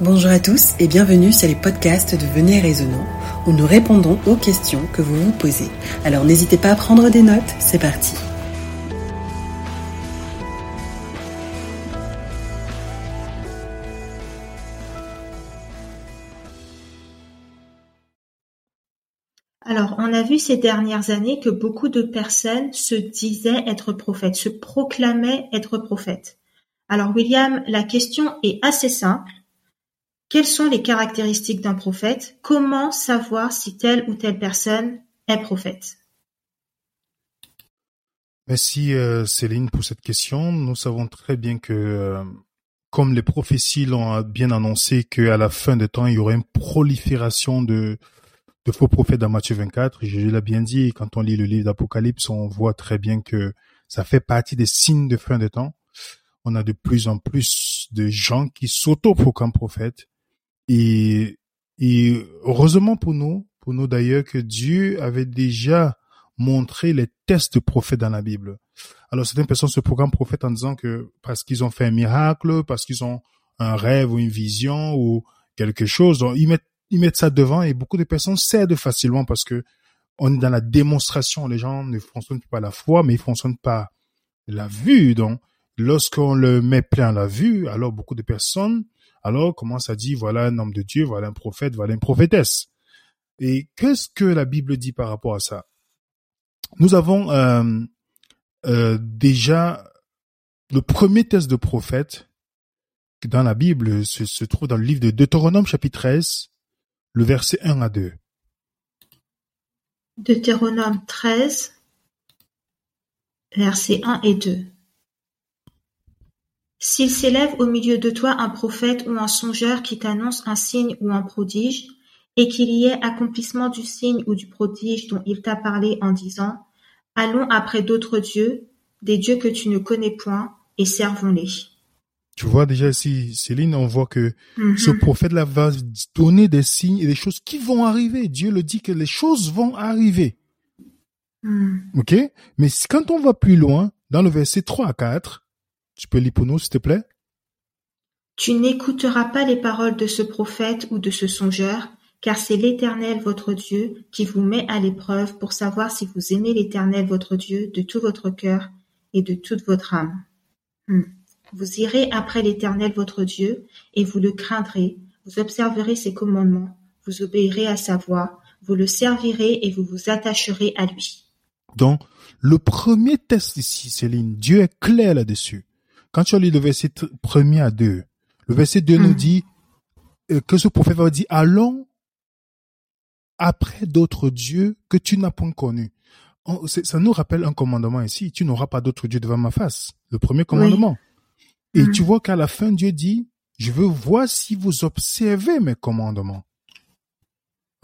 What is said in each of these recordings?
Bonjour à tous et bienvenue sur les podcasts de Venez Raisonnant où nous répondons aux questions que vous vous posez. Alors n'hésitez pas à prendre des notes, c'est parti. Alors, on a vu ces dernières années que beaucoup de personnes se disaient être prophètes, se proclamaient être prophètes. Alors, William, la question est assez simple. Quelles sont les caractéristiques d'un prophète? Comment savoir si telle ou telle personne est prophète? Merci euh, Céline pour cette question. Nous savons très bien que, euh, comme les prophéties l'ont bien annoncé, qu'à la fin des temps, il y aurait une prolifération de, faux prophètes dans Matthieu 24. Je l'ai bien dit, quand on lit le livre d'Apocalypse, on voit très bien que ça fait partie des signes de fin des temps. On a de plus en plus de gens qui s'auto-proclament prophètes. Et, et heureusement pour nous, pour nous d'ailleurs, que Dieu avait déjà montré les tests de prophètes dans la Bible. Alors certaines personnes se proclament prophètes en disant que parce qu'ils ont fait un miracle, parce qu'ils ont un rêve ou une vision ou quelque chose, donc ils mettent ils mettent ça devant et beaucoup de personnes cèdent facilement parce que on est dans la démonstration. Les gens ne fonctionnent pas la foi, mais ils fonctionnent pas la vue. Donc, lorsqu'on le met plein à la vue, alors beaucoup de personnes, alors commencent à dire, voilà un homme de Dieu, voilà un prophète, voilà une prophétesse? Et qu'est-ce que la Bible dit par rapport à ça? Nous avons euh, euh, déjà le premier test de prophète dans la Bible se, se trouve dans le livre de Deutéronome chapitre 13, le verset 1 à 2. Deutéronome 13, versets 1 et 2. S'il s'élève au milieu de toi un prophète ou un songeur qui t'annonce un signe ou un prodige, et qu'il y ait accomplissement du signe ou du prodige dont il t'a parlé en disant, Allons après d'autres dieux, des dieux que tu ne connais point, et servons-les. Tu vois déjà ici, Céline, on voit que Mhm. ce prophète-là va donner des signes et des choses qui vont arriver. Dieu le dit que les choses vont arriver. Mhm. OK? Mais quand on va plus loin, dans le verset 3 à 4, tu peux lire pour nous, s'il te plaît? Tu n'écouteras pas les paroles de ce prophète ou de ce songeur, car c'est l'Éternel votre Dieu qui vous met à l'épreuve pour savoir si vous aimez l'Éternel votre Dieu de tout votre cœur et de toute votre âme. Hmm. Vous irez après l'Éternel votre Dieu, et vous le craindrez, vous observerez ses commandements, vous obéirez à sa voix, vous le servirez et vous vous attacherez à lui. Donc, le premier test ici, Céline, Dieu est clair là-dessus. Quand tu lis le verset premier à deux, le verset 2 nous Mhm. dit euh, que ce prophète va dire, allons après d'autres dieux que tu n'as point connus. Ça nous rappelle un commandement ici, tu n'auras pas d'autres dieux devant ma face. Le premier commandement. Et Mhm. tu vois qu'à la fin, Dieu dit, je veux voir si vous observez mes commandements.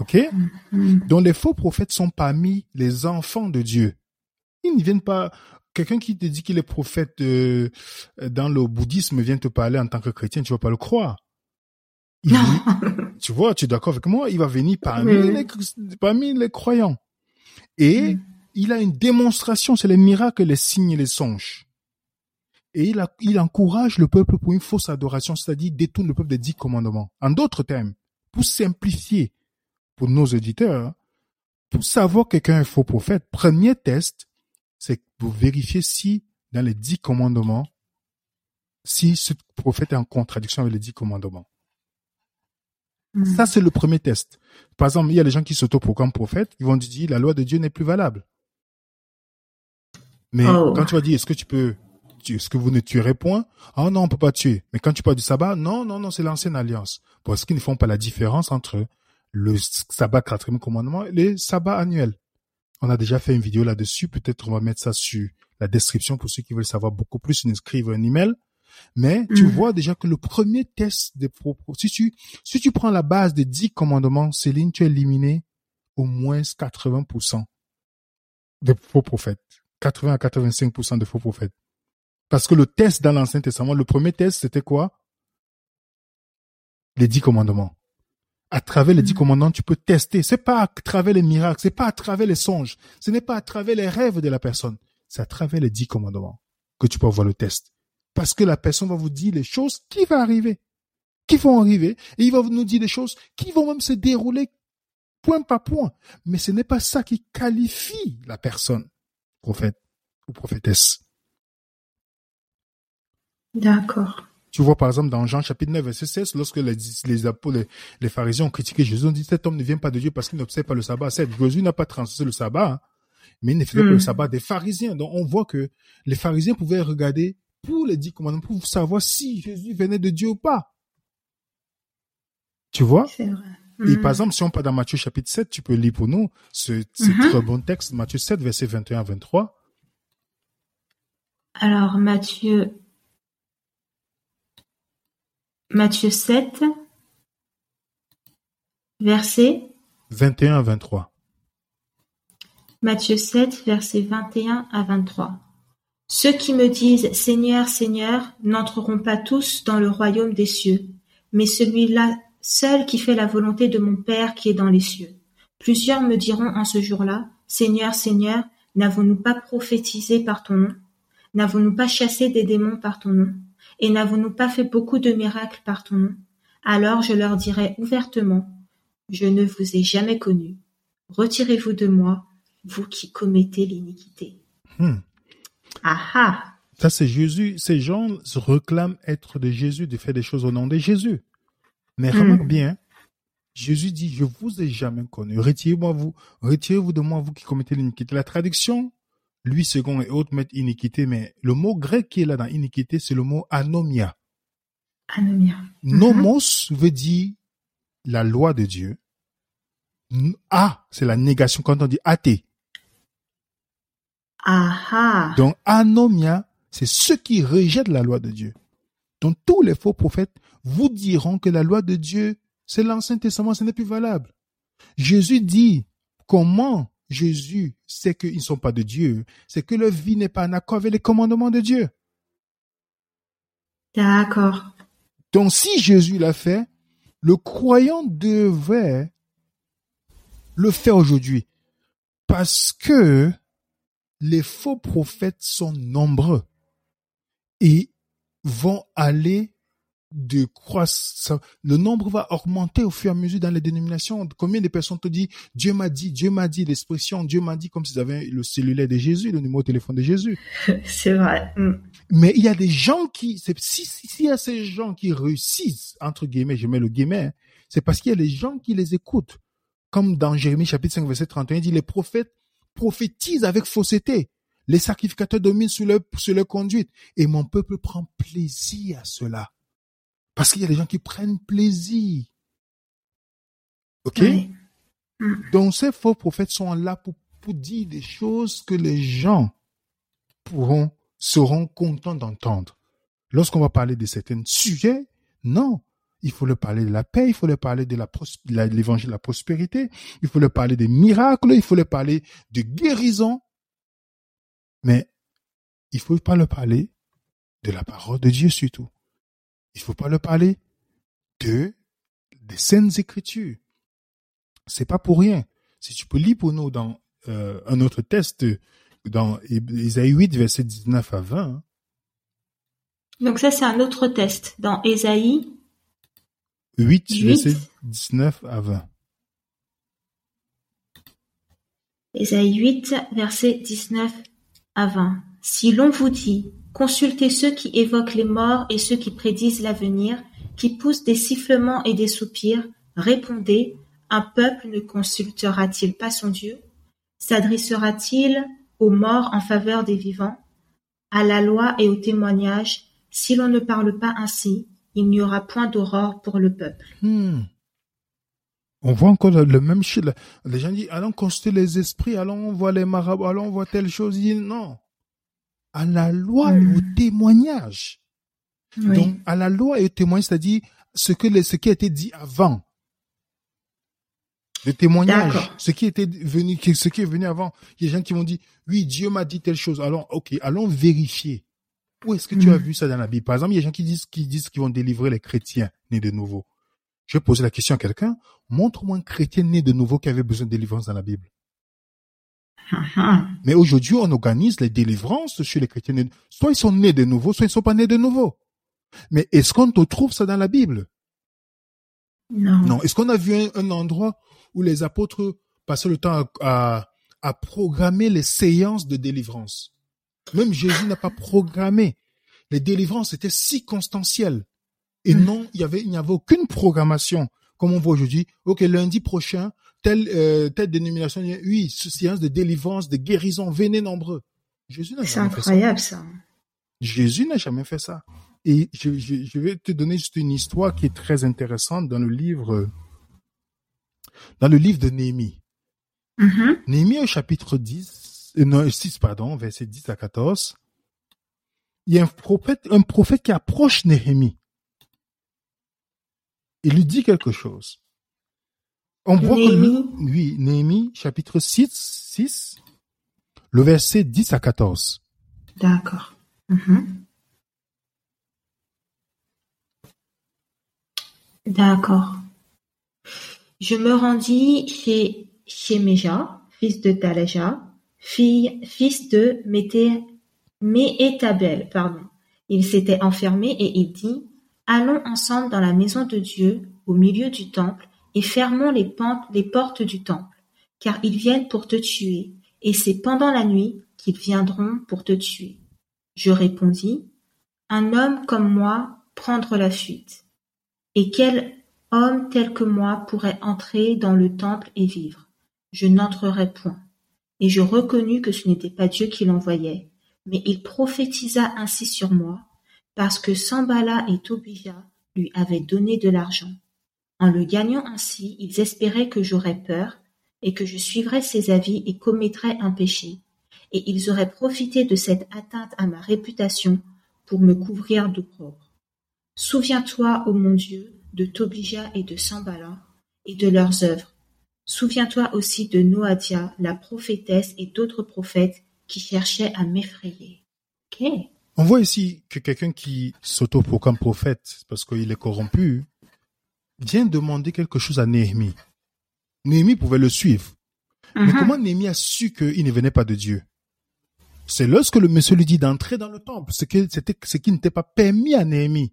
OK? Hmm. Donc les faux prophètes sont parmi les enfants de Dieu. Ils ne viennent pas. Quelqu'un qui te dit qu'il est prophète euh, dans le bouddhisme vient te parler en tant que chrétien, tu vas pas le croire. Il- tu vois, tu es d'accord avec moi Il va venir parmi, Oui. les, parmi les croyants. Et Mm. il a une démonstration, c'est les miracles, les signes et les songes. Et il, a- il encourage le peuple pour une fausse adoration, c'est-à-dire détourne le peuple des dix commandements. En d'autres termes, pour simplifier pour nos auditeurs, pour savoir que quelqu'un est faux prophète, premier test, c'est pour vérifier si dans les dix commandements, si ce prophète est en contradiction avec les dix commandements. Hmm. Ça, c'est le premier test. Par exemple, il y a les gens qui s'autoproclament prophètes, ils vont dire la loi de Dieu n'est plus valable. Mais Oh. quand tu vas dire est-ce que tu peux, est-ce que vous ne tuerez point? Ah non, on peut pas tuer. Mais quand tu parles du sabbat, non, non, non, c'est l'ancienne alliance. Parce qu'ils ne font pas la différence entre le sabbat quatrième commandement et les sabbats annuels. On a déjà fait une vidéo là-dessus. Peut-être on va mettre ça sur la description pour ceux qui veulent savoir beaucoup plus. Ils nous écrivent un email. Mais tu Mhm. vois déjà que le premier test des propos, si tu, si tu prends la base des dix commandements, Céline, tu as éliminé au moins 80% de faux prophètes. 80 à 85% de faux prophètes. Parce que le test dans l'Ancien Testament, le premier test, c'était quoi? Les dix commandements. À travers les dix commandements, tu peux tester. C'est pas à travers les miracles, c'est pas à travers les songes, ce n'est pas à travers les rêves de la personne. C'est à travers les dix commandements que tu peux avoir le test. Parce que la personne va vous dire les choses qui vont arriver. qui vont arriver et il va nous dire des choses qui vont même se dérouler point par point. Mais ce n'est pas ça qui qualifie la personne, prophète ou prophétesse. D'accord. Tu vois, par exemple, dans Jean chapitre 9, verset 16, lorsque les, les apôtres, les, pharisiens ont critiqué Jésus, ont dit, cet homme ne vient pas de Dieu parce qu'il n'observe pas le sabbat. Certes, Jésus n'a pas transgressé le sabbat, hein, mais il ne faisait pas le hmm. sabbat des pharisiens. Donc, on voit que les pharisiens pouvaient regarder pour les dix commandements, pour savoir si Jésus venait de Dieu ou pas. Tu vois? C'est vrai. Et par hmm. exemple, si on part dans Matthieu chapitre 7, tu peux lire pour nous ce, ce mm-hmm. très bon texte, Matthieu 7, verset 21 à 23. Alors, Matthieu Matthieu 7, verset 21 à 23. Matthieu 7, verset 21 à 23. Ceux qui me disent Seigneur, Seigneur, n'entreront pas tous dans le royaume des cieux, mais celui-là seul qui fait la volonté de mon Père qui est dans les cieux. Plusieurs me diront en ce jour-là, Seigneur, Seigneur, n'avons-nous pas prophétisé par ton nom? N'avons-nous pas chassé des démons par ton nom? Et n'avons-nous pas fait beaucoup de miracles par ton nom? Alors je leur dirai ouvertement, Je ne vous ai jamais connu. Retirez-vous de moi, vous qui commettez l'iniquité. Hmm. Ah ah Ça c'est Jésus. Ces gens se réclament être de Jésus, de faire des choses au nom de Jésus. Mais hmm. remarque bien, Jésus dit, je vous ai jamais connu. Retirez-moi vous, retirez-vous de moi, vous qui commettez l'iniquité. La traduction lui second et autres mettent iniquité, mais le mot grec qui est là dans iniquité, c'est le mot anomia. Anomia. Nomos veut dire la loi de Dieu. A, c'est la négation quand on dit athée. Aha. Donc anomia, c'est ceux qui rejettent la loi de Dieu. Donc tous les faux prophètes vous diront que la loi de Dieu, c'est l'Ancien Testament, ce n'est plus valable. Jésus dit comment Jésus sait qu'ils ne sont pas de Dieu, c'est que leur vie n'est pas en accord avec les commandements de Dieu. D'accord. Donc si Jésus l'a fait, le croyant devait le faire aujourd'hui. Parce que les faux prophètes sont nombreux et vont aller de croissance. Le nombre va augmenter au fur et à mesure dans les dénominations. Combien de personnes te disent Dieu m'a dit, Dieu m'a dit, l'expression Dieu m'a dit comme s'ils avaient le cellulaire de Jésus, le numéro de téléphone de Jésus. C'est vrai. Mm. Mais il y a des gens qui, si, s'il y a ces gens qui réussissent, entre guillemets, je mets le guillemets, c'est parce qu'il y a des gens qui les écoutent. Comme dans Jérémie chapitre 5 verset 31, il dit les prophètes prophétisent avec fausseté. Les sacrificateurs dominent sur leur, sur leur conduite. Et mon peuple prend plaisir à cela. Parce qu'il y a des gens qui prennent plaisir. OK? Mm. Donc ces faux prophètes sont là pour, pour dire des choses que les gens pourront, seront contents d'entendre. Lorsqu'on va parler de certains sujets, non. Il faut leur parler de la paix, il faut leur parler de l'évangile de la prospérité, il faut leur parler des miracles, il faut leur parler de guérison. Mais il ne faut pas leur parler de la parole de Dieu surtout. Il faut pas leur parler de des saintes écritures. C'est pas pour rien. Si tu peux lire pour nous dans euh, un autre test dans Ésaïe 8 verset 19 à 20. Hein. Donc ça c'est un autre test dans Ésaïe 8, verset 19 à 20. Ésaïe 8 verset 19 à 20. Si l'on vous dit Consultez ceux qui évoquent les morts et ceux qui prédisent l'avenir, qui poussent des sifflements et des soupirs, répondez, un peuple ne consultera-t-il pas son Dieu? S'adressera-t-il aux morts en faveur des vivants? À la loi et au témoignage Si l'on ne parle pas ainsi, il n'y aura point d'aurore pour le peuple. Hmm. On voit encore le, même. Les gens disent, allons consulter les esprits, allons voir les marabouts, allons voir telle chose. non à la loi et au hmm. témoignage. Donc, à la loi et au témoignage, c'est-à-dire ce que ce qui a été dit avant. Le témoignage, ce qui était venu, ce qui est venu avant. Il y a des gens qui vont dire, oui, Dieu m'a dit telle chose. Alors, ok, allons vérifier. Où est-ce que tu as hmm. vu ça dans la Bible? Par exemple, il y a des gens qui disent, qui disent qu'ils vont délivrer les chrétiens nés de nouveau. Je vais poser la question à quelqu'un. Montre-moi un chrétien né de nouveau qui avait besoin de délivrance dans la Bible. Mais aujourd'hui, on organise les délivrances chez les chrétiens. Soit ils sont nés de nouveau, soit ils sont pas nés de nouveau. Mais est-ce qu'on te trouve ça dans la Bible? Non. Non. Est-ce qu'on a vu un, un endroit où les apôtres passaient le temps à, à, à programmer les séances de délivrance? Même Jésus n'a pas programmé. Les délivrances étaient circonstancielles. Et Mm. non, il y avait, il n'y avait aucune programmation. Comme on voit aujourd'hui, ok, lundi prochain, telle, euh, telle dénomination, oui, ce séance de délivrance, de guérison, venez nombreux. Jésus n'a C'est jamais fait ça. incroyable ça. Jésus n'a jamais fait ça. Et je, je, je vais te donner juste une histoire qui est très intéressante dans le livre, dans le livre de Néhémie. Mhm. Néhémie au chapitre 10, euh, non, 6, pardon, verset 10 à 14. Il y a un prophète, un prophète qui approche Néhémie. Il lui dit quelque chose. On voit que oui, Néhémie, chapitre 6, 6, le verset 10 à 14. D'accord. Mhm. D'accord. Je me rendis chez Shemeja, fils de Talaja, fille, fils de Mété, Méhétabel, pardon. Il s'était enfermé et il dit, Allons ensemble dans la maison de Dieu, au milieu du temple, et fermons les, portes du temple, car ils viennent pour te tuer, et c'est pendant la nuit qu'ils viendront pour te tuer. Je répondis, Un homme comme moi prendre la fuite. Et quel homme tel que moi pourrait entrer dans le temple et vivre? Je n'entrerai point. Et je reconnus que ce n'était pas Dieu qui l'envoyait, mais il prophétisa ainsi sur moi, parce que Sambala et Tobija lui avaient donné de l'argent. En le gagnant ainsi, ils espéraient que j'aurais peur, et que je suivrais ses avis et commettrais un péché et ils auraient profité de cette atteinte à ma réputation pour me couvrir d'opprobre. Souviens-toi, ô mon Dieu, de Tobija et de Sambala et de leurs œuvres. Souviens-toi aussi de Noadia, la prophétesse et d'autres prophètes qui cherchaient à m'effrayer. On voit ici que quelqu'un qui s'autoproclame prophète parce qu'il est corrompu vient demander quelque chose à Néhémie. Néhémie pouvait le suivre. Mais Mhm. comment Néhémie a su qu'il ne venait pas de Dieu? C'est lorsque le monsieur lui dit d'entrer dans le temple, ce qui, c'était, ce qui n'était pas permis à Néhémie.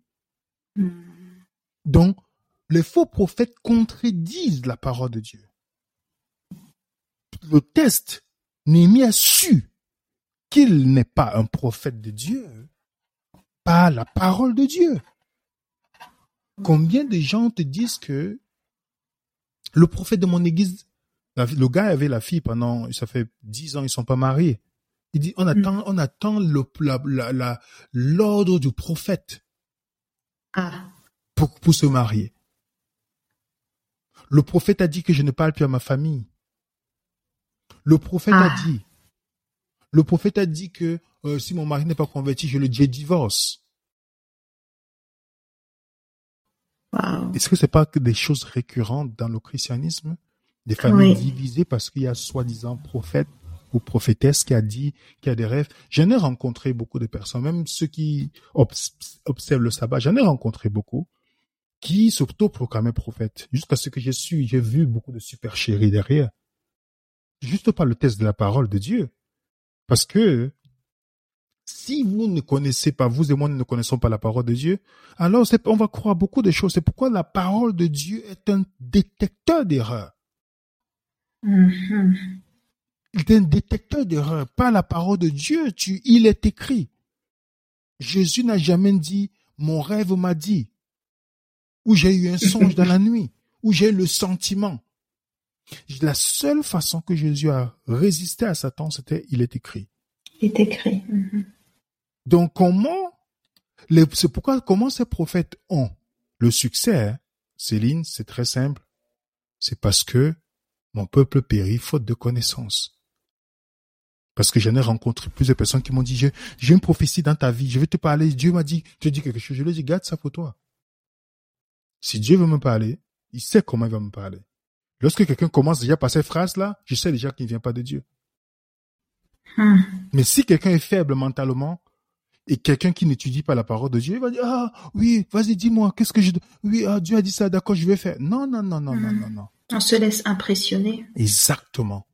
Mhm. Donc, les faux prophètes contredisent la parole de Dieu. Le test, Néhémie a su qu'il n'est pas un prophète de Dieu par la parole de Dieu. Combien de gens te disent que le prophète de mon église, le gars avait la fille pendant, ça fait dix ans, ils sont pas mariés. Il dit, on attend, on attend le, la, l'ordre du prophète Ah, pour, pour se marier. Le prophète a dit que je ne parle plus à ma famille. Le prophète Ah. a dit. Le prophète a dit que euh, si mon mari n'est pas converti, je le je divorce. Est-ce que c'est pas que des choses récurrentes dans le christianisme? Des familles Oui. divisées parce qu'il y a soi-disant prophète ou prophétesse qui a dit, qui a des rêves. J'en ai rencontré beaucoup de personnes, même ceux qui obs- observent le sabbat, j'en ai rencontré beaucoup qui s'auto-proclamaient prophètes. Jusqu'à ce que j'ai su, j'ai vu beaucoup de supercheries derrière. Juste pas le test de la parole de Dieu. Parce que si vous ne connaissez pas, vous et moi nous ne connaissons pas la parole de Dieu, alors on va croire beaucoup de choses. C'est pourquoi la parole de Dieu est un détecteur d'erreurs. Mhm. Il est un détecteur d'erreurs. Pas la parole de Dieu, tu, il est écrit. Jésus n'a jamais dit, mon rêve m'a dit, ou j'ai eu un songe dans la nuit, ou j'ai eu le sentiment. La seule façon que Jésus a résisté à Satan, c'était, il est écrit. Il est écrit. Mhm. Donc comment c'est pourquoi comment ces prophètes ont le succès, hein, Céline, c'est très simple. C'est parce que mon peuple périt faute de connaissance. Parce que j'en ai rencontré plusieurs personnes qui m'ont dit, j'ai une prophétie dans ta vie, je vais te parler, Dieu m'a dit, tu dis quelque chose, je lui ai dit, garde ça pour toi. Si Dieu veut me parler, il sait comment il va me parler. Lorsque quelqu'un commence déjà par ces phrases-là, je sais déjà qu'il ne vient pas de Dieu. Hmm. Mais si quelqu'un est faible mentalement et quelqu'un qui n'étudie pas la parole de Dieu, il va dire ah oui, vas-y dis-moi, qu'est-ce que je oui ah, Dieu a dit ça, d'accord, je vais faire. Non non non non non non non. On se laisse impressionner. Exactement.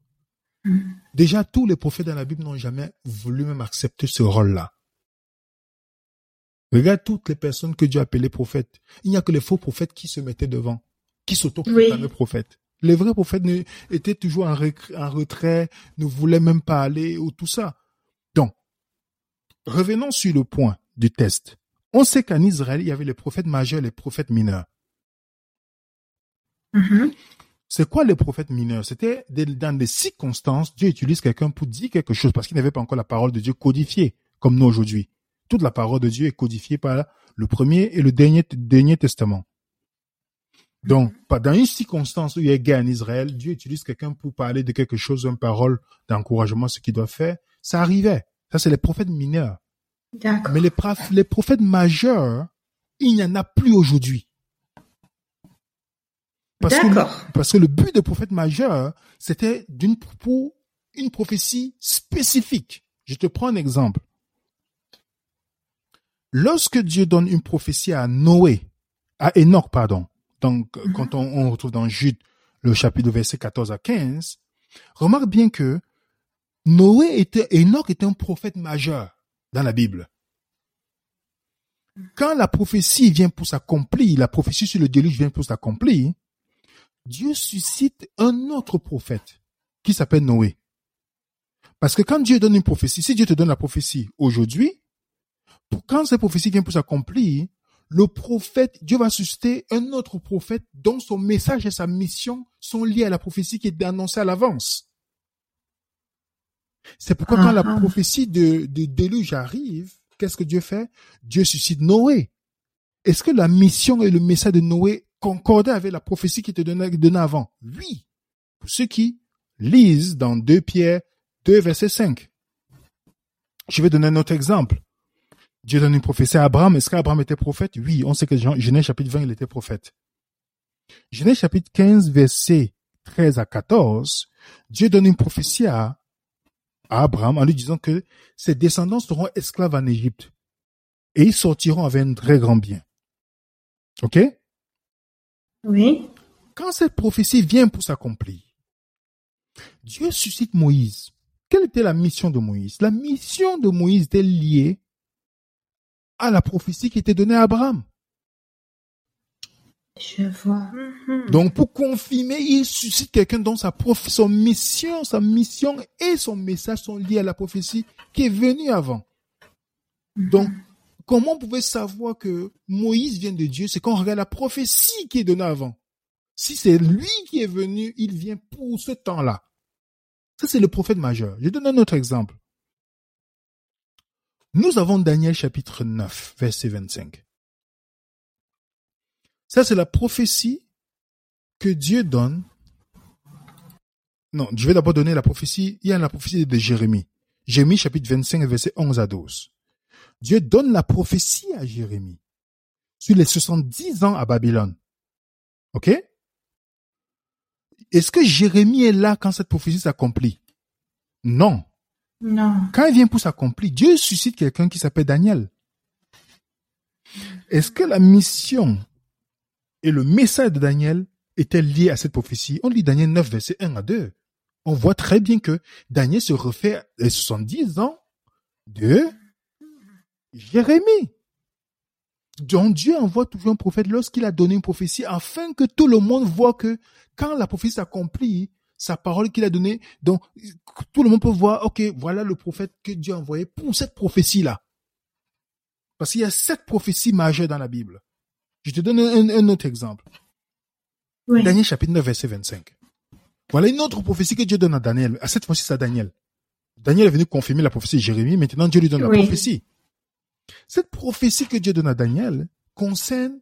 Mhm. Déjà tous les prophètes dans la Bible n'ont jamais voulu même accepter ce rôle-là. Regarde toutes les personnes que Dieu a appelées prophètes. Il n'y a que les faux prophètes qui se mettaient devant. qui s'auto-proclamaient prophètes. Les vrais prophètes étaient toujours en, retrait, ne voulaient même pas aller ou tout ça. Revenons sur le point du test. On sait qu'en Israël, il y avait les prophètes majeurs et les prophètes mineurs. Mm-hmm. C'est quoi les prophètes mineurs? C'était dans des circonstances, Dieu utilise quelqu'un pour dire quelque chose parce qu'il n'avait pas encore la parole de Dieu codifiée, comme nous aujourd'hui. Toute la parole de Dieu est codifiée par le premier et le dernier, dernier testament. Donc, dans une circonstance où il y a guerre en Israël, Dieu utilise quelqu'un pour parler de quelque chose, une parole d'encouragement, ce qu'il doit faire. Ça arrivait. Ça, c'est les prophètes mineurs. Mais les, les prophètes majeurs, il n'y en a plus aujourd'hui. Parce que, parce que le but des prophètes majeurs, c'était d'une pour une prophétie spécifique. Je te prends un exemple. Lorsque Dieu donne une prophétie à Noé, à Enoch, pardon, donc mhm. quand on, retrouve dans Jude le chapitre verset 14 à 15, remarque bien que Noé était, Enoch était un prophète majeur dans la Bible. Quand la prophétie vient pour s'accomplir, la prophétie sur le déluge vient pour s'accomplir, Dieu suscite un autre prophète qui s'appelle Noé. Parce que quand Dieu donne une prophétie, si Dieu te donne la prophétie aujourd'hui, quand cette prophétie vient pour s'accomplir, le prophète, Dieu va susciter un autre prophète dont son message et sa mission sont liés à la prophétie qui est annoncée à l'avance. C'est pourquoi quand la ah, ah. prophétie de, de déluge arrive, qu'est-ce que Dieu fait? Dieu suscite Noé. Est-ce que la mission et le message de Noé concordaient avec la prophétie qui était donnée, avant? Oui. Pour ceux qui lisent dans 2 Pierre 2 verset 5. Je vais donner un autre exemple. Dieu donne une prophétie à Abraham. Est-ce qu'Abraham était prophète? Oui, on sait que Genèse chapitre 20, il était prophète. Genèse chapitre 15, verset 13 à 14, Dieu donne une prophétie à, Abraham en lui disant que ses descendants seront esclaves en Égypte et ils sortiront avec un très grand bien. OK? Oui. Quand cette prophétie vient pour s'accomplir, Dieu suscite Moïse. Quelle était la mission de Moïse? La mission de Moïse était liée à la prophétie qui était donnée à Abraham. Je vois. Mhm. Donc, pour confirmer, il suscite quelqu'un dont sa prof, son mission, sa mission et son message sont liés à la prophétie qui est venue avant. Mhm. Donc, comment on pouvait savoir que Moïse vient de Dieu? C'est quand on regarde la prophétie qui est donnée avant. Si c'est lui qui est venu, il vient pour ce temps-là. Ça, c'est le prophète majeur. Je donne un autre exemple. Nous avons Daniel chapitre 9, verset 25. Ça, c'est la prophétie que Dieu donne. Non, je vais d'abord donner la prophétie. Il y a la prophétie de Jérémie. Jérémie chapitre 25, verset 11 à 12. Dieu donne la prophétie à Jérémie sur les 70 ans à Babylone. OK? Est-ce que Jérémie est là quand cette prophétie s'accomplit? Non. Non. Quand il vient pour s'accomplir, Dieu suscite quelqu'un qui s'appelle Daniel. Est-ce que la mission et le message de Daniel étaient liés à cette prophétie On lit Daniel 9, verset 1 à 2. On voit très bien que Daniel se refait les 70 ans de Jérémie. Donc Dieu envoie toujours un prophète lorsqu'il a donné une prophétie afin que tout le monde voit que quand la prophétie s'accomplit, sa parole qu'il a donnée. Donc, tout le monde peut voir, ok, voilà le prophète que Dieu a envoyé pour cette prophétie-là. Parce qu'il y a sept prophéties majeures dans la Bible. Je te donne un, autre exemple. Daniel chapitre 9, verset 25. Voilà une autre prophétie que Dieu donne à Daniel. À cette fois-ci, c'est à Daniel. Daniel est venu confirmer la prophétie de Jérémie. Maintenant, Dieu lui donne la prophétie. Cette prophétie que Dieu donne à Daniel concerne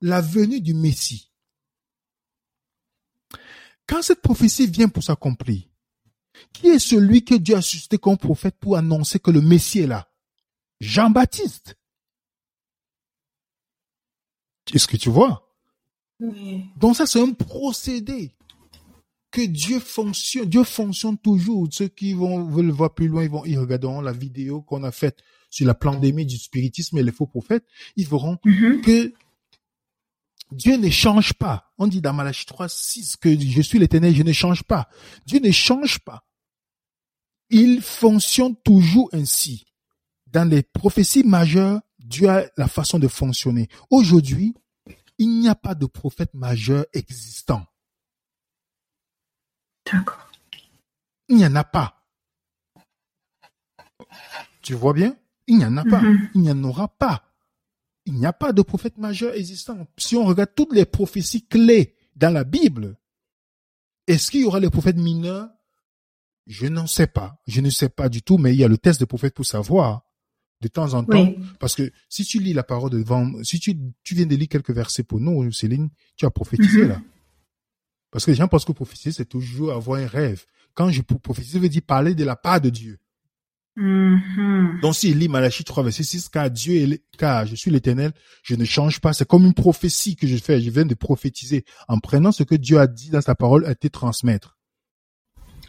la venue du Messie. Quand cette prophétie vient pour s'accomplir, qui est celui que Dieu a suscité comme prophète pour annoncer que le Messie est là? Jean-Baptiste. Est-ce que tu vois Donc ça, c'est un procédé que Dieu fonctionne. Dieu fonctionne toujours. Ceux qui vont veulent voir plus loin, ils vont, ils regarderont la vidéo qu'on a faite sur la pandémie du spiritisme et les faux prophètes. Ils verront mm-hmm. que Dieu ne change pas. On dit dans Malachie 3, 6 que je suis l'éternel, je ne change pas. Dieu ne change pas. Il fonctionne toujours ainsi. Dans les prophéties majeures, Dieu a la façon de fonctionner. Aujourd'hui, Il n'y a pas de prophète majeur existant. D'accord. Il n'y en a pas. Tu vois bien? Il n'y en a pas. Mhm. Il n'y en aura pas. Il n'y a pas de prophète majeur existant. Si on regarde toutes les prophéties clés dans la Bible, est-ce qu'il y aura les prophètes mineurs? Je n'en sais pas. Je ne sais pas du tout, mais il y a le test des prophètes pour savoir de temps en temps. Oui. Parce que si tu lis la parole devant, si tu, tu viens de lire quelques versets pour nous, Céline, tu as prophétisé Mhm. là. Parce que les gens pensent que prophétiser, c'est toujours avoir un rêve. Quand je prophétiser, ça veut dire parler de la part de Dieu. Mhm. Donc, s'il lit Malachie 3, verset 6, car Dieu est, car je suis l'éternel, je ne change pas. C'est comme une prophétie que je fais. Je viens de prophétiser en prenant ce que Dieu a dit dans sa parole à te transmettre.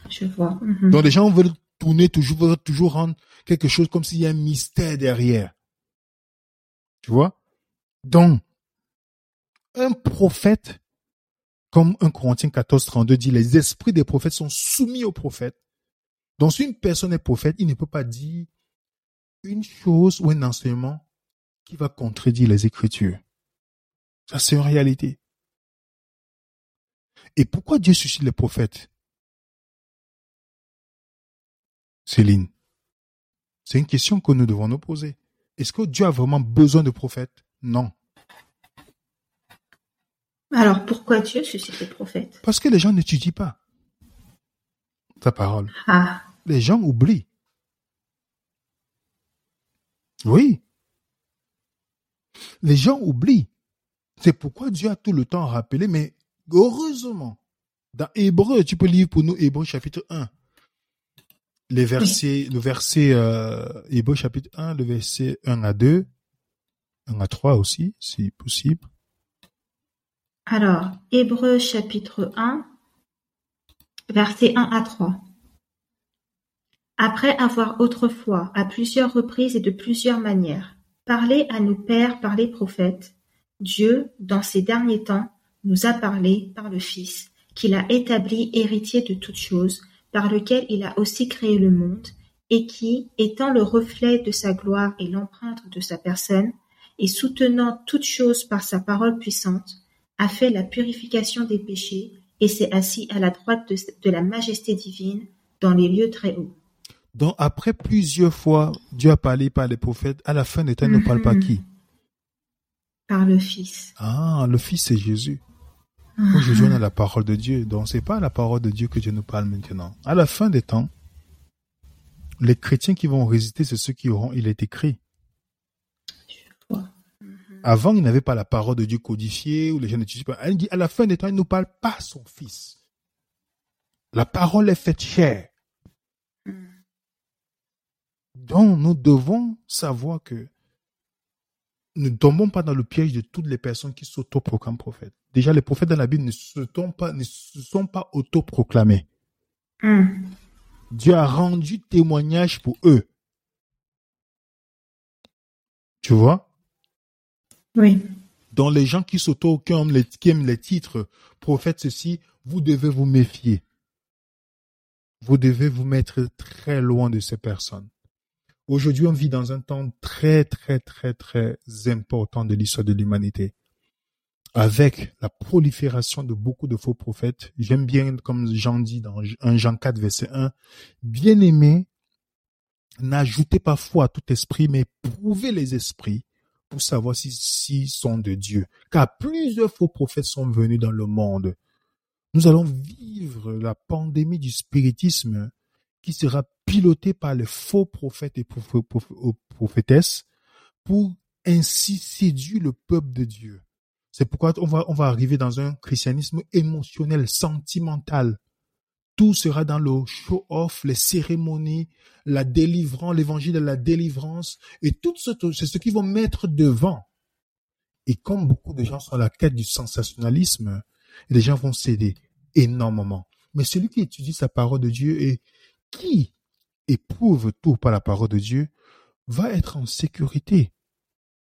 Je vois. Mhm. Donc, les gens veulent tourner toujours, toujours rendre quelque chose comme s'il y a un mystère derrière. Tu vois? Donc, un prophète, comme 1 Corinthiens 14, 32 dit, les esprits des prophètes sont soumis aux prophètes. Donc, si une personne est prophète, il ne peut pas dire une chose ou un enseignement qui va contredire les Écritures. Ça, c'est une réalité. Et pourquoi Dieu suscite les prophètes? Céline, c'est une question que nous devons nous poser. Est-ce que Dieu a vraiment besoin de prophètes? Non. Alors, pourquoi Dieu suscite les prophètes? Parce que les gens n'étudient pas sa parole. Ah, Les gens oublient. Oui. Les gens oublient. C'est pourquoi Dieu a tout le temps rappelé, mais heureusement, dans Hébreu, tu peux lire pour nous Hébreu chapitre 1. Les versets, le verset, euh, Hébreu chapitre 1, le verset 1 à 2, 1 à 3 aussi, si possible. alors, Hébreu chapitre 1, versets 1 à 3. Après avoir autrefois, à plusieurs reprises et de plusieurs manières, parlé à nos pères par les prophètes, Dieu, dans ces derniers temps, nous a parlé par le Fils, qu'il a établi héritier de toutes choses, par lequel il a aussi créé le monde, et qui, étant le reflet de sa gloire et l'empreinte de sa personne, et soutenant toutes choses par sa parole puissante, a fait la purification des péchés, et s'est assis à la droite de, de la majesté divine dans les lieux très hauts. Donc, après plusieurs fois, Dieu a parlé par les prophètes, à la fin des temps, il ne parle pas Mhm. qui? Par le Fils. Ah, le Fils, c'est Jésus. Nous, Jésus, on a la parole de Dieu. Donc, c'est pas la parole de Dieu que Dieu nous parle maintenant. À la fin des temps, les chrétiens qui vont résister, c'est ceux qui auront, il est écrit. vois. Avant, il n'avait pas la parole de Dieu codifiée, ou les gens n'étudient pas. Elle dit, à la fin des temps, il ne nous parle pas son Fils. La parole est faite chair. Donc, nous devons savoir que ne tombons pas dans le piège de toutes les personnes qui s'autoproclament prophètes. Déjà, les prophètes dans la Bible ne se, sont pas, ne se sont pas autoproclamés. Hum, Dieu a rendu témoignage pour eux. Tu vois? Oui. Dans les gens qui s'auto, qui aiment les titres, prophètes ceci, vous devez vous méfier. Vous devez vous mettre très loin de ces personnes. Aujourd'hui, on vit dans un temps très, très, très, très important de l'histoire de l'humanité. Avec la prolifération de beaucoup de faux prophètes, j'aime bien, comme Jean dit dans 1 Jean 4, verset 1, bien aimé, n'ajoutez pas foi à tout esprit, mais prouvez les esprits pour savoir s'ils si, sont de Dieu. Car plusieurs faux prophètes sont venus dans le monde. Nous allons vivre la pandémie du spiritisme qui sera pilotée par les faux prophètes et prophétesses pour ainsi séduire le peuple de Dieu. C'est pourquoi on va, on va arriver dans un christianisme émotionnel, sentimental. Tout sera dans le show-off, les cérémonies, la délivrance, l'évangile de la délivrance, et tout ce, c'est ce qu'ils vont mettre devant. Et comme beaucoup de gens sont à la quête du sensationnalisme, les gens vont céder énormément. Mais celui qui étudie sa parole de Dieu et qui éprouve tout par la parole de Dieu va être en sécurité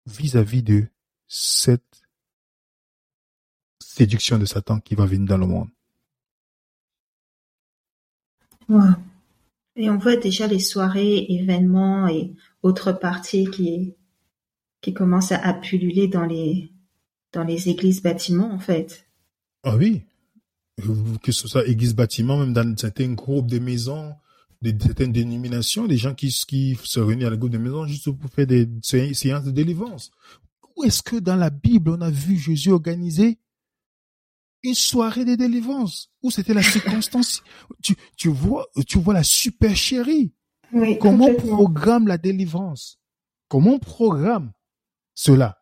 vis-à-vis de cette séduction de Satan qui va venir dans le monde. Ouais. Et on voit déjà les soirées, événements et autres parties qui, qui commencent à, à pulluler dans les, dans les églises bâtiments, en fait. Ah oui, que ce soit église bâtiment, même dans certains groupes de maisons, de certaines dénominations, des gens qui, qui se réunissent à la groupe de maisons juste pour faire des séances de délivrance. Où est-ce que dans la Bible on a vu Jésus organiser une soirée de délivrance? Où c'était la circonstance? Tu, tu vois tu vois la super chérie Oui, comment on programme la délivrance? Comment on programme cela?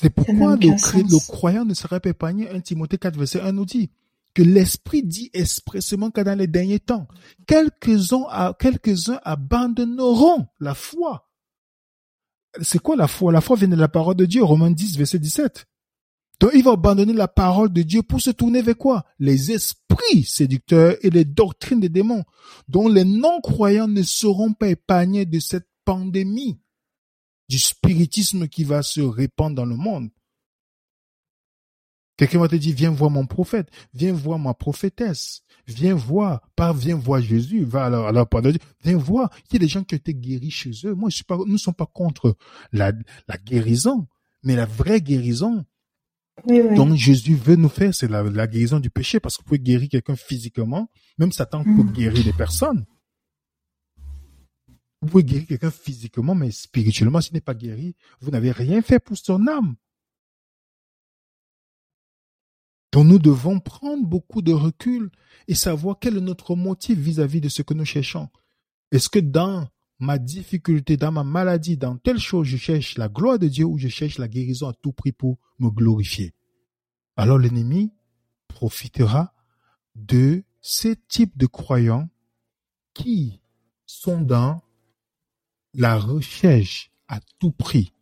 C'est pourquoi le, le croyant ne sera pas épargné 1 Timothée 4 verset 1 nous dit que l'esprit dit expressément que dans les derniers temps quelques-uns quelques-uns abandonneront la foi. C'est quoi la foi? La foi vient de la parole de Dieu Romains 10 verset 17 donc, il va abandonner la parole de Dieu pour se tourner vers quoi? Les esprits séducteurs et les doctrines des démons, dont les non-croyants ne seront pas épargnés de cette pandémie du spiritisme qui va se répandre dans le monde. Quelqu'un va te dire, viens voir mon prophète, viens voir ma prophétesse, viens voir, pas viens voir Jésus, va alors, alors pardon, viens voir. Il y a des gens qui ont été guéris chez eux. Moi, je suis pas, nous ne sommes pas contre la, la guérison, mais la vraie guérison, Oui, oui. donc Jésus veut nous faire, c'est la, la guérison du péché, parce que vous pouvez guérir quelqu'un physiquement, même Satan peut Mm. guérir des personnes. Vous pouvez guérir quelqu'un physiquement, mais spirituellement, s'il n'est pas guéri, vous n'avez rien fait pour son âme. Donc nous devons prendre beaucoup de recul et savoir quel est notre motif vis-à-vis de ce que nous cherchons. Est-ce que dans ma difficulté, dans ma maladie, dans telle chose, je cherche la gloire de Dieu ou je cherche la guérison à tout prix pour me glorifier? Alors l'ennemi profitera de ces types de croyants qui sont dans la recherche à tout prix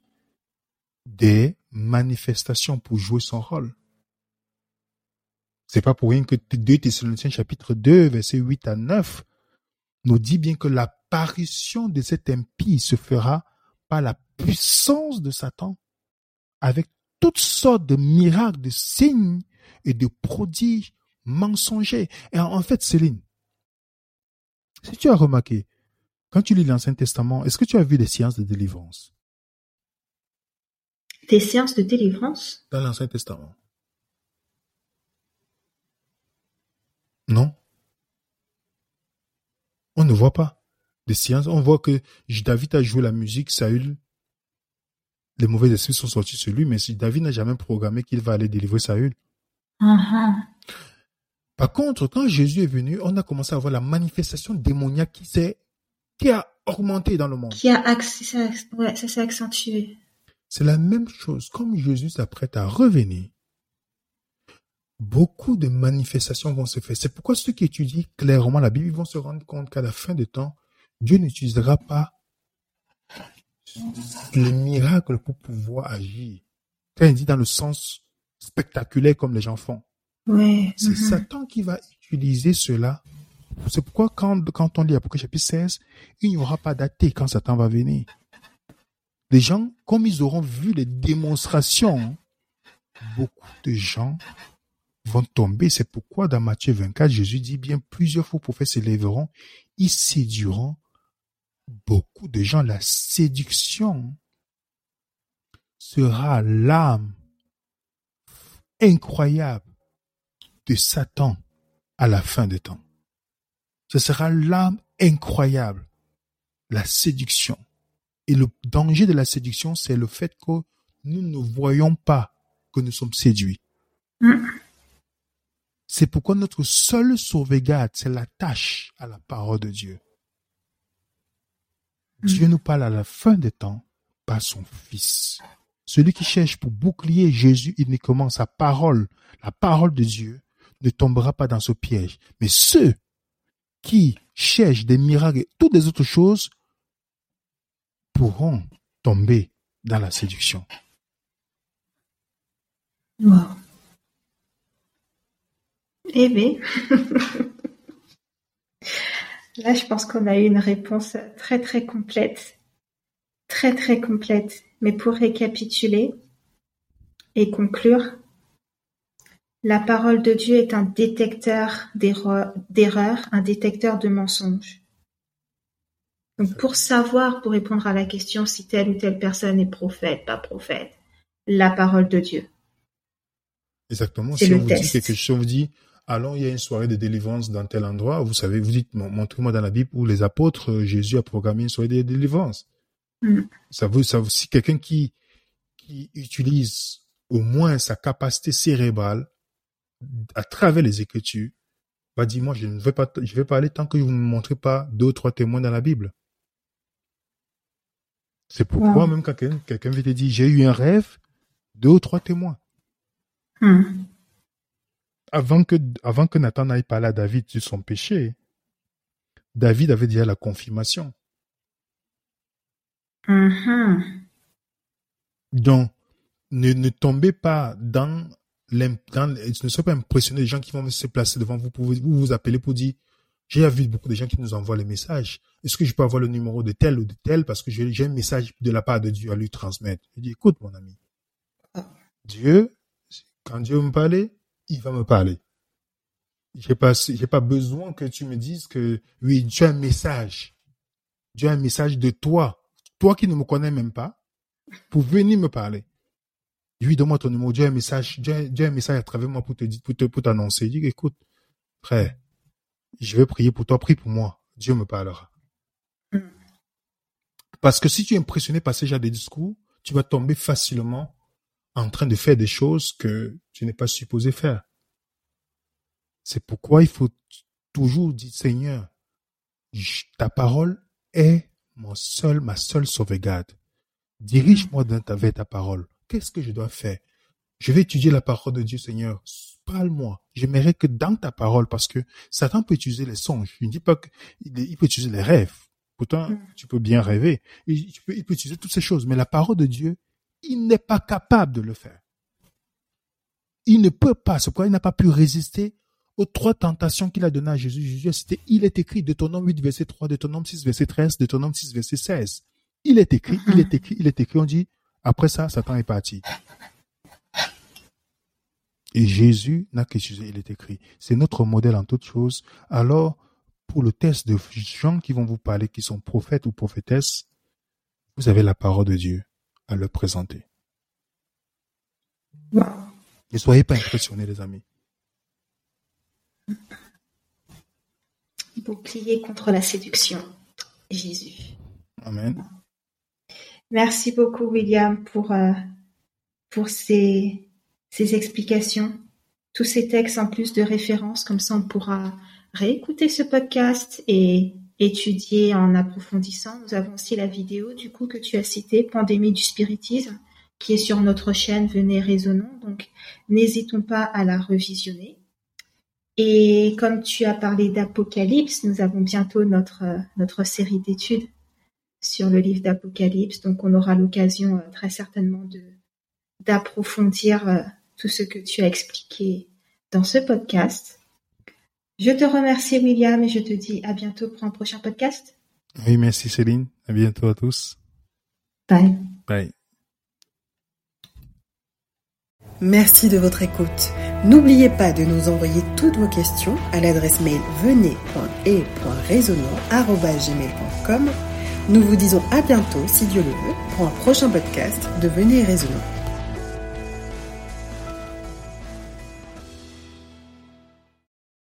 des manifestations pour jouer son rôle. C'est pas pour rien que 2 Thessaloniciens chapitre 2 verset 8 à 9 nous dit bien que l'apparition de cet impie se fera par la puissance de Satan avec toutes sortes de miracles, de signes et de prodiges mensongers. Et en fait, Céline, si tu as remarqué, quand tu lis l'Ancien Testament, est-ce que tu as vu des séances de délivrance? Des séances de délivrance? Dans l'Ancien Testament Non. On ne voit pas des séances. On voit que David a joué la musique, Saül, les mauvais esprits sont sortis sur lui, mais David n'a jamais programmé qu'il va aller délivrer Saül. Ah, Par contre, quand Jésus est venu, on a commencé à voir la manifestation démoniaque qui s'est, qui a augmenté dans le monde. Qui a ça s'est accentué. C'est la même chose. Comme Jésus s'apprête à revenir, beaucoup de manifestations vont se faire. C'est pourquoi ceux qui étudient clairement la Bible vont se rendre compte qu'à la fin de temps, Dieu n'utilisera pas les miracles pour pouvoir agir. Quand il dit dans le sens spectaculaire comme les gens font. C'est mhm. Satan qui va utiliser cela. C'est pourquoi quand, quand on lit Apocalypse chapitre 16, il n'y aura pas d'athée quand Satan va venir. Les gens, comme ils auront vu les démonstrations, beaucoup de gens vont tomber. C'est pourquoi dans Matthieu 24, Jésus dit bien plusieurs faux prophètes s'élèveront, ils séduiront beaucoup de gens. La séduction sera l'âme incroyable de Satan à la fin des temps. Ce sera l'âme incroyable, la séduction. Et le danger de la séduction, c'est le fait que nous ne voyons pas que nous sommes séduits. Mm. C'est pourquoi notre seule sauvegarde, c'est l'attache à la parole de Dieu. Dieu nous parle à la fin des temps par son Fils. Celui qui cherche pour bouclier Jésus uniquement sa parole, la parole de Dieu, ne tombera pas dans ce piège. Mais ceux qui cherchent des miracles et toutes les autres choses pourront tomber dans la séduction. Wow. Eh bien, là, je pense qu'on a eu une réponse très très complète, très très complète. Mais pour récapituler et conclure, la parole de Dieu est un détecteur d'erreur- d'erreurs, un détecteur de mensonges. Donc, pour savoir, pour répondre à la question si telle ou telle personne est prophète, pas prophète, la parole de Dieu. Exactement. Si on vous dit quelque chose, on vous dit, allons, il y a une soirée de délivrance dans tel endroit, vous savez, vous dites, montrez-moi dans la Bible où les apôtres, euh, Jésus a programmé une soirée de délivrance. Mm. Ça si quelqu'un qui, qui utilise au moins sa capacité cérébrale à travers les Écritures, va dire, moi, je ne vais pas, je vais pas aller tant que vous ne me montrez pas deux ou trois témoins dans la Bible. C'est pourquoi même quand quelqu'un, quelqu'un vient te dire, j'ai eu un rêve, deux ou trois témoins. Hmm. Avant que, avant que Nathan n'aille parler à David sur son péché, David avait déjà la confirmation. Mm-hmm. Donc, ne, ne tombez pas dans dans, ne soyez pas impressionné des gens qui vont se placer devant vous pour vous, vous, appeler pour dire, j'ai vu beaucoup de gens qui nous envoient les messages. Est-ce que je peux avoir le numéro de tel ou de tel parce que j'ai un message de la part de Dieu à lui transmettre? Je dis, écoute, mon ami. Ah. Dieu, quand Dieu me parle, il va me parler. J'ai pas, j'ai pas besoin que tu me dises que, oui, tu as un message. Dieu a un message de toi. Toi qui ne me connais même pas, pour venir me parler. Oui, donne-moi ton numéro. Dieu a un message, Dieu a, un message à travers moi pour te dire, pour te, pour t'annoncer. Dis, écoute, frère, je vais prier pour toi, prie pour moi. Dieu me parlera. Mm. Parce que si tu es impressionné par ces genre de discours, tu vas tomber facilement en train de faire des choses que tu n'es pas supposé faire. C'est pourquoi il faut toujours dire, Seigneur, ta parole est mon seul, ma seule sauvegarde. Dirige-moi dans ta, vers ta parole. Qu'est-ce que je dois faire? Je vais étudier la parole de Dieu, Seigneur. Parle-moi. J'aimerais que dans ta parole, parce que Satan peut utiliser les songes. Je ne dis pas qu'il peut utiliser les rêves. Pourtant, mm. tu peux bien rêver. Il peut, il peut utiliser toutes ces choses. Mais la parole de Dieu, il n'est pas capable de le faire. Il ne peut pas. C'est pourquoi il n'a pas pu résister aux trois tentations qu'il a données à Jésus. Jésus a cité, il est écrit, de ton nom 8, verset 3, de ton nom 6, verset 13, de ton nom 6, verset 16. Il est écrit, il est écrit, il est écrit. On dit, après ça, Satan est parti. Et Jésus n'a qu'utilisé, il est écrit. C'est notre modèle en toutes choses. Alors, pour le test de gens qui vont vous parler, qui sont prophètes ou prophétesses, vous avez la parole de Dieu à leur présenter. Ne soyez pas impressionnés, les amis. Bouclier contre la séduction. Jésus. Amen. Merci beaucoup, William, pour, euh, pour ces, ces explications. Tous ces textes en plus de références, comme ça on pourra réécouter ce podcast et étudier en approfondissant. Nous avons aussi la vidéo du coup que tu as citée, Pandémie du spiritisme, qui est sur notre chaîne Venez Raisonnons. Donc n'hésitons pas à la revisionner. Et comme tu as parlé d'Apocalypse, nous avons bientôt notre, série d'études sur le livre d'Apocalypse. Donc, on aura l'occasion euh, très certainement d'approfondir euh, tout ce que tu as expliqué dans ce podcast. Je te remercie, William, et je te dis à bientôt pour un prochain podcast. Oui, merci, Céline. À bientôt à tous. Bye. Bye. Merci de votre écoute. N'oubliez pas de nous envoyer toutes vos questions à l'adresse mail venez.et.raisonnant.com nous vous disons à bientôt, si Dieu le veut, pour un prochain podcast de Venez raisonnant.